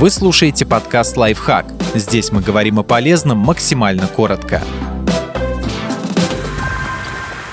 Вы слушаете подкаст «Лайфхак». Здесь мы говорим о полезном максимально коротко.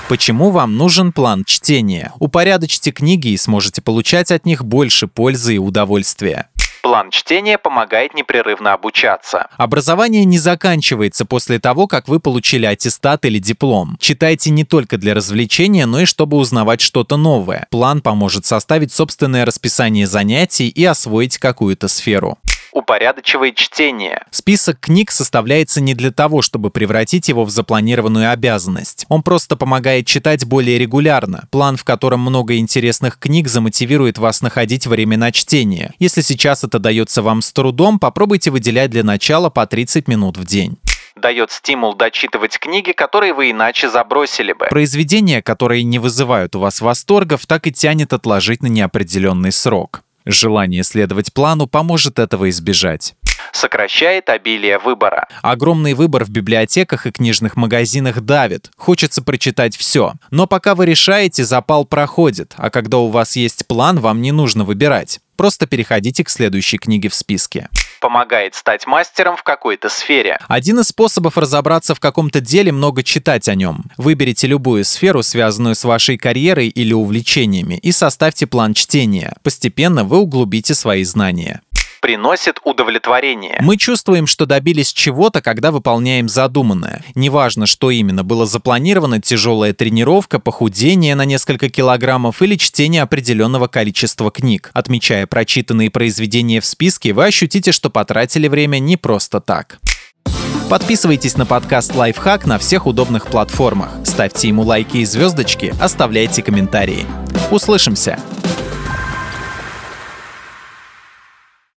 Почему вам нужен план чтения? Упорядочьте книги и сможете получать от них больше пользы и удовольствия. План чтения помогает непрерывно обучаться. Образование не заканчивается после того, как вы получили аттестат или диплом. Читайте не только для развлечения, но и чтобы узнавать что-то новое. План поможет составить собственное расписание занятий и освоить какую-то сферу упорядочивает чтение. Список книг составляется не для того, чтобы превратить его в запланированную обязанность. Он просто помогает читать более регулярно. План, в котором много интересных книг, замотивирует вас находить время на чтение. Если сейчас это дается вам с трудом, попробуйте выделять для начала по 30 минут в день дает стимул дочитывать книги, которые вы иначе забросили бы. Произведения, которые не вызывают у вас восторгов, так и тянет отложить на неопределенный срок. Желание следовать плану поможет этого избежать сокращает обилие выбора. Огромный выбор в библиотеках и книжных магазинах давит. Хочется прочитать все. Но пока вы решаете, запал проходит, а когда у вас есть план, вам не нужно выбирать. Просто переходите к следующей книге в списке помогает стать мастером в какой-то сфере. Один из способов разобраться в каком-то деле – много читать о нем. Выберите любую сферу, связанную с вашей карьерой или увлечениями, и составьте план чтения. Постепенно вы углубите свои знания приносит удовлетворение. Мы чувствуем, что добились чего-то, когда выполняем задуманное. Неважно, что именно было запланировано, тяжелая тренировка, похудение на несколько килограммов или чтение определенного количества книг. Отмечая прочитанные произведения в списке, вы ощутите, что потратили время не просто так. Подписывайтесь на подкаст «Лайфхак» на всех удобных платформах. Ставьте ему лайки и звездочки, оставляйте комментарии. Услышимся!